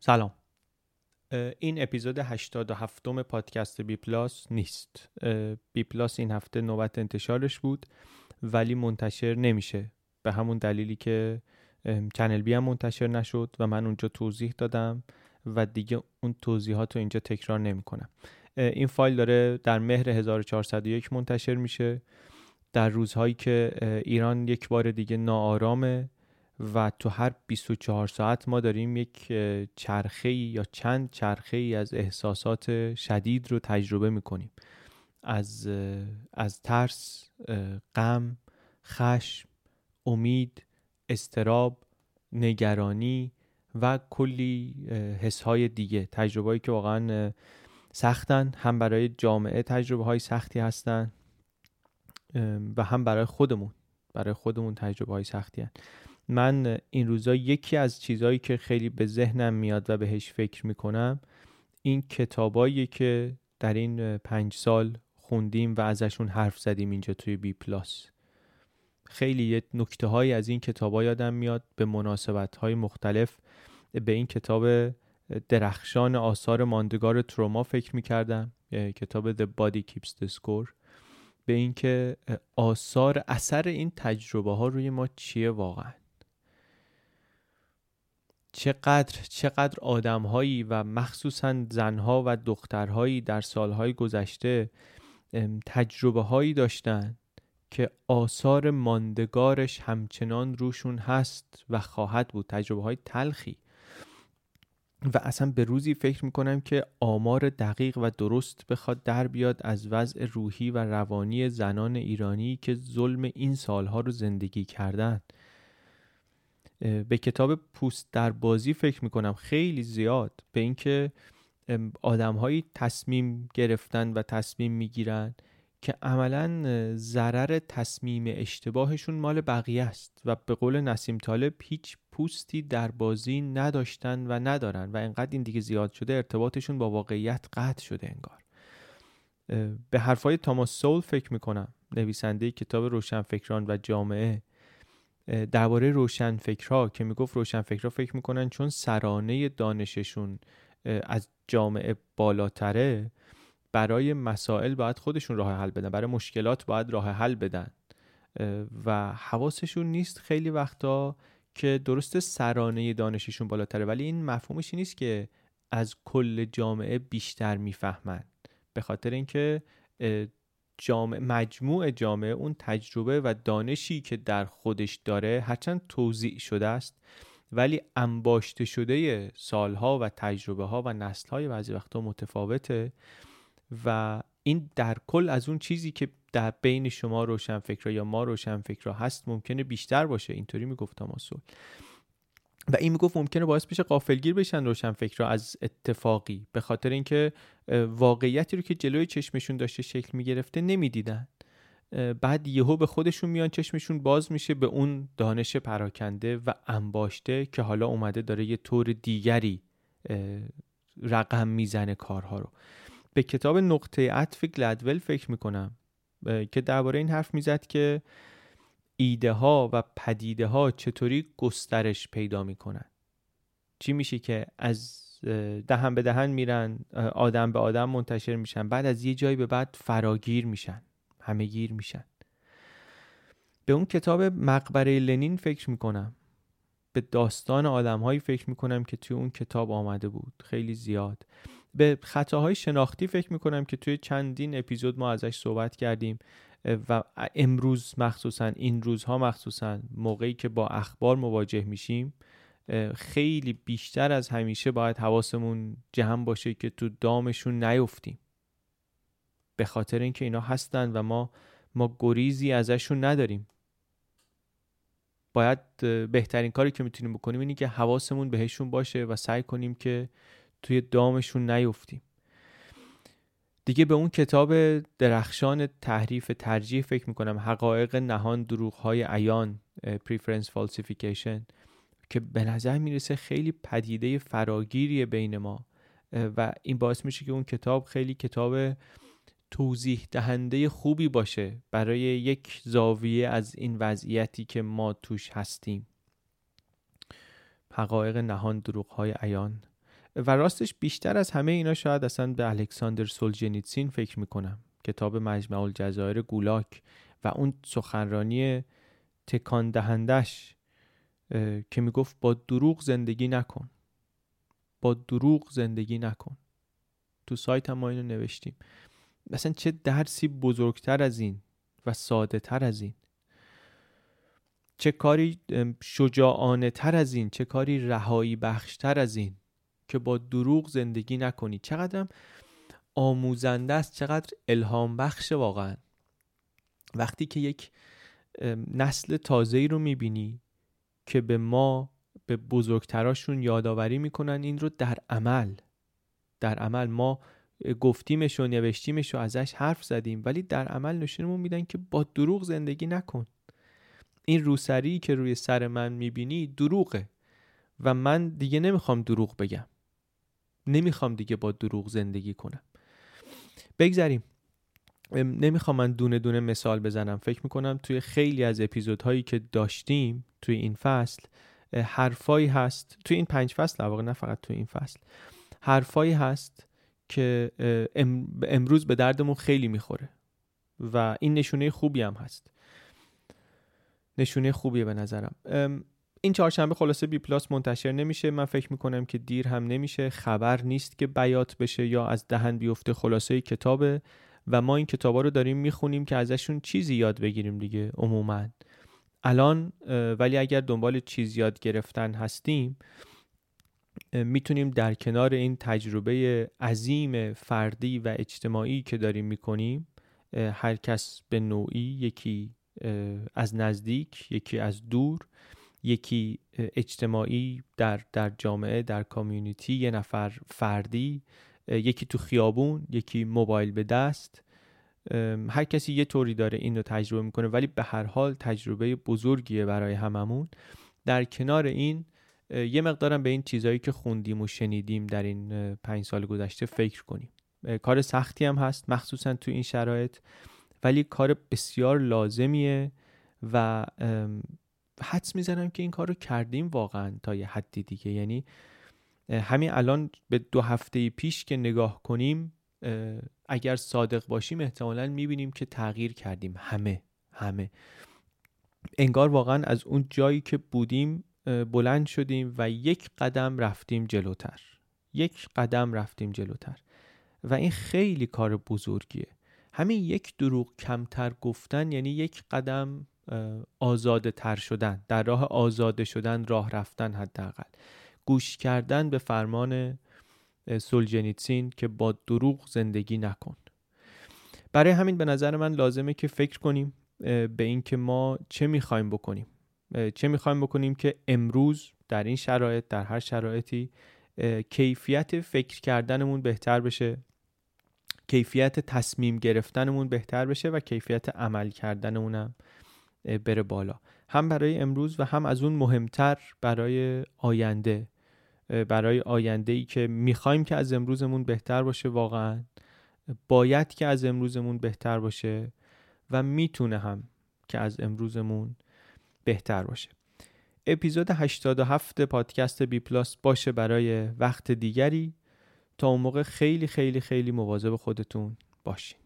سلام. این اپیزود 87 م پادکست بی پلاس نیست. بی پلاس این هفته نوبت انتشارش بود ولی منتشر نمیشه. به همون دلیلی که چنل بی هم منتشر نشد و من اونجا توضیح دادم و دیگه اون توضیحات رو اینجا تکرار نمی کنم این فایل داره در مهر 1401 منتشر میشه. در روزهایی که ایران یک بار دیگه ناآرامه. و تو هر 24 ساعت ما داریم یک چرخه یا چند چرخه ای از احساسات شدید رو تجربه می‌کنیم از از ترس غم خشم امید استراب نگرانی و کلی حسهای دیگه تجربه‌ای که واقعا سختن هم برای جامعه تجربه های سختی هستن و هم برای خودمون برای خودمون تجربه های سختی هستن. من این روزا یکی از چیزهایی که خیلی به ذهنم میاد و بهش فکر می‌کنم این کتابایی که در این پنج سال خوندیم و ازشون حرف زدیم اینجا توی بی پلاس. خیلی یه نکته های از این کتاب یادم میاد به مناسبت های مختلف به این کتاب درخشان آثار ماندگار تروما فکر می‌کردم کتاب The Body Keeps the Score. به اینکه آثار اثر این تجربه ها روی ما چیه واقعا؟ چقدر چقدر آدمهایی و مخصوصا زنها و دخترهایی در سالهای گذشته تجربه هایی داشتن که آثار ماندگارش همچنان روشون هست و خواهد بود تجربه های تلخی. و اصلا به روزی فکر می‌کنم که آمار دقیق و درست بخواد در بیاد از وضع روحی و روانی زنان ایرانی که ظلم این سالها رو زندگی کردن. به کتاب پوست در بازی فکر می‌کنم خیلی زیاد. به اینکه آدمهایی تصمیم گرفتن و تصمیم می‌گیرن که عملا ضرر تصمیم اشتباهشون مال بقیه است و به قول نسیم طالب هیچ پوستی در بازی نداشتن و ندارن و انقدر این دیگه زیاد شده ارتباطشون با واقعیت قطع شده انگار. به حرفای تاماس سول فکر می‌کنم. نویسنده کتاب روشنفکران و جامعه. درباره روشنفکرها که می‌گفت روشنفکرها فکر می‌کنن چون سرانه دانششون از جامعه بالاتره برای مسائل باید خودشون راه حل بدن برای مشکلات باید راه حل بدن. و حواسشون نیست خیلی وقتا که درست سرانه دانششون بالاتره ولی این مفهومش نیست که از کل جامعه بیشتر می‌فهمن. به خاطر اینکه جامعه مجموع جامعه اون تجربه و دانشی که در خودش داره هرچند توضیع شده است ولی انباشته شده سالها و تجربه ها و نسل های بعضی وقتا متفاوته و این در کل از اون چیزی که در بین شما روشنفکرا یا ما روشنفکرا هست ممکنه بیشتر باشه. اینطوری می‌گفت تاماسول و این می‌گفت ممکنه باعث بشه قافلگیر بشن روشنفکرا از اتفاقی به خاطر اینکه واقعیتی رو که جلوی چشمشون داشته شکل می‌گرفته نمی‌دیدن. بعد یهو به خودشون میان چشمشون باز میشه به اون دانش پراکنده و انباشته که حالا اومده داره یه طور دیگری رقم می‌زنه کارها رو. به کتاب نقطه عطف گلدول فکر می‌کنم که درباره این حرف می‌زد که ایده ها و پدیده ها چطوری گسترش پیدا می‌کنن؟ چی میشه که از دهن به دهن میرن آدم به آدم منتشر میشن بعد از یه جایی به بعد فراگیر میشن همه گیر میشن. به اون کتاب مقبره لنین فکر می‌کنم. به داستان آدم هایی فکر می‌کنم که توی اون کتاب آمده بود. خیلی زیاد. به خطاهای شناختی فکر می‌کنم که توی چندین اپیزود ما ازش صحبت کردیم. و امروز مخصوصا این روزها مخصوصا موقعی که با اخبار مواجه میشیم خیلی بیشتر از همیشه باید حواسمون جمع باشه که تو دامشون نیفتیم. به خاطر اینکه اینا هستن و ما ما گریزی ازشون نداریم. باید بهترین کاری که می‌تونیم بکنیم اینه که حواسمون بهشون باشه و سعی کنیم که توی دامشون نیفتیم. دیگه به اون کتاب درخشان تحریف ترجیح فکر می‌کنم حقایق نهان دروغ های عیان preference falsification که به نظر می‌رسه خیلی پدیده فراگیری بین ما. و این باعث میشه که اون کتاب خیلی کتاب توضیح دهنده خوبی باشه برای یک زاویه از این وضعیتی که ما توش هستیم. حقایق نهان دروغ های عیان. و راستش بیشتر از همه اینا شاید اصلا به الکساندر سولجنیتسین فکر می‌کنم. کتاب مجمع الجزایر گولاک و اون سخنرانی تکان دهندش که می‌گفت با دروغ زندگی نکن. با دروغ زندگی نکن. تو سایت هم ما اینو نوشتیم. مثلا چه درسی بزرگتر از این و ساده تر از این. چه کاری شجاعانه تر از این چه کاری رهایی بخشتر از این. که با دروغ زندگی نکنی. چقدر آموزنده است چقدر الهام بخش واقعا. وقتی که یک نسل تازه رو می‌بینی که به ما به بزرگتراشون یادآوری می‌کنن این رو در عمل. در عمل ما گفتیمش و نوشتیمش و ازش حرف زدیم ولی در عمل نشونمون میدن که با دروغ زندگی نکن. این روسری که روی سر من می‌بینی دروغه و من دیگه نمی‌خوام دروغ بگم. نمی‌خوام دیگه با دروغ زندگی کنم. بگذریم. نمی‌خوام من دونه دونه مثال بزنم. فکر می‌کنم توی خیلی از اپیزودهایی که داشتیم توی این فصل حرفایی هست. توی این پنج فصل واقع نه فقط توی این فصل. حرفایی هست که امروز به دردمون خیلی می‌خوره. و این نشونه خوبی هم هست. نشونه خوبیه به نظرم. این چهارشنبه خلاصه بی پلاس منتشر نمیشه. من فکر می‌کنم که دیر هم نمیشه. خبر نیست که بیات بشه یا از دهن بیفته خلاصه کتابه و ما این کتابا رو داریم می‌خونیم که ازشون چیزی یاد بگیریم دیگه عموما. الان ولی اگر دنبال چیز یاد گرفتن هستیم می‌تونیم در کنار این تجربه عظیم فردی و اجتماعی که داریم می‌کنیم هر کس به نوعی یکی از نزدیک یکی از دور یکی اجتماعی در, در جامعه در کامیونیتی یه نفر فردی یکی تو خیابون یکی موبایل به دست. هر کسی یه طوری داره این رو تجربه می‌کنه ولی به هر حال تجربه بزرگیه برای هممون. در کنار این یه مقدارم به این چیزهایی که خوندیم و شنیدیم در این پنج سال گذشته فکر کنیم. کار سختی هم هست مخصوصا تو این شرایط ولی کار بسیار لازمیه و حدس می‌زنم که این کار رو کردیم واقعا تا یه حدی دیگه. یعنی همین الان به دو هفته پیش که نگاه کنیم اگر صادق باشیم احتمالا می‌بینیم که تغییر کردیم. همه همه. انگار واقعا از اون جایی که بودیم بلند شدیم و یک قدم رفتیم جلوتر. یک قدم رفتیم جلوتر. و این خیلی کار بزرگیه. همین یک دروغ کمتر گفتن یعنی یک قدم آزاده تر شدن در راه آزاده شدن راه رفتن حداقل. گوش کردن به فرمان سولجنیتسین که با دروغ زندگی نکن برای همین به نظر من لازمه که فکر کنیم به اینکه ما چه می‌خوایم بکنیم. چه می‌خوایم بکنیم که امروز در این شرایط در هر شرایطی کیفیت فکر کردنمون بهتر بشه کیفیت تصمیم گرفتنمون بهتر بشه و کیفیت عمل کردنمون هم بره بالا. هم برای امروز و هم از اون مهمتر برای آینده. برای آینده ای که می‌خوایم که از امروزمون بهتر باشه واقعا. باید که از امروزمون بهتر باشه و می‌تونه هم که از امروزمون بهتر باشه. اپیزود 87 پادکست بی پلاس باشه برای وقت دیگری. تا اون موقع خیلی خیلی خیلی مواظب خودتون باشین.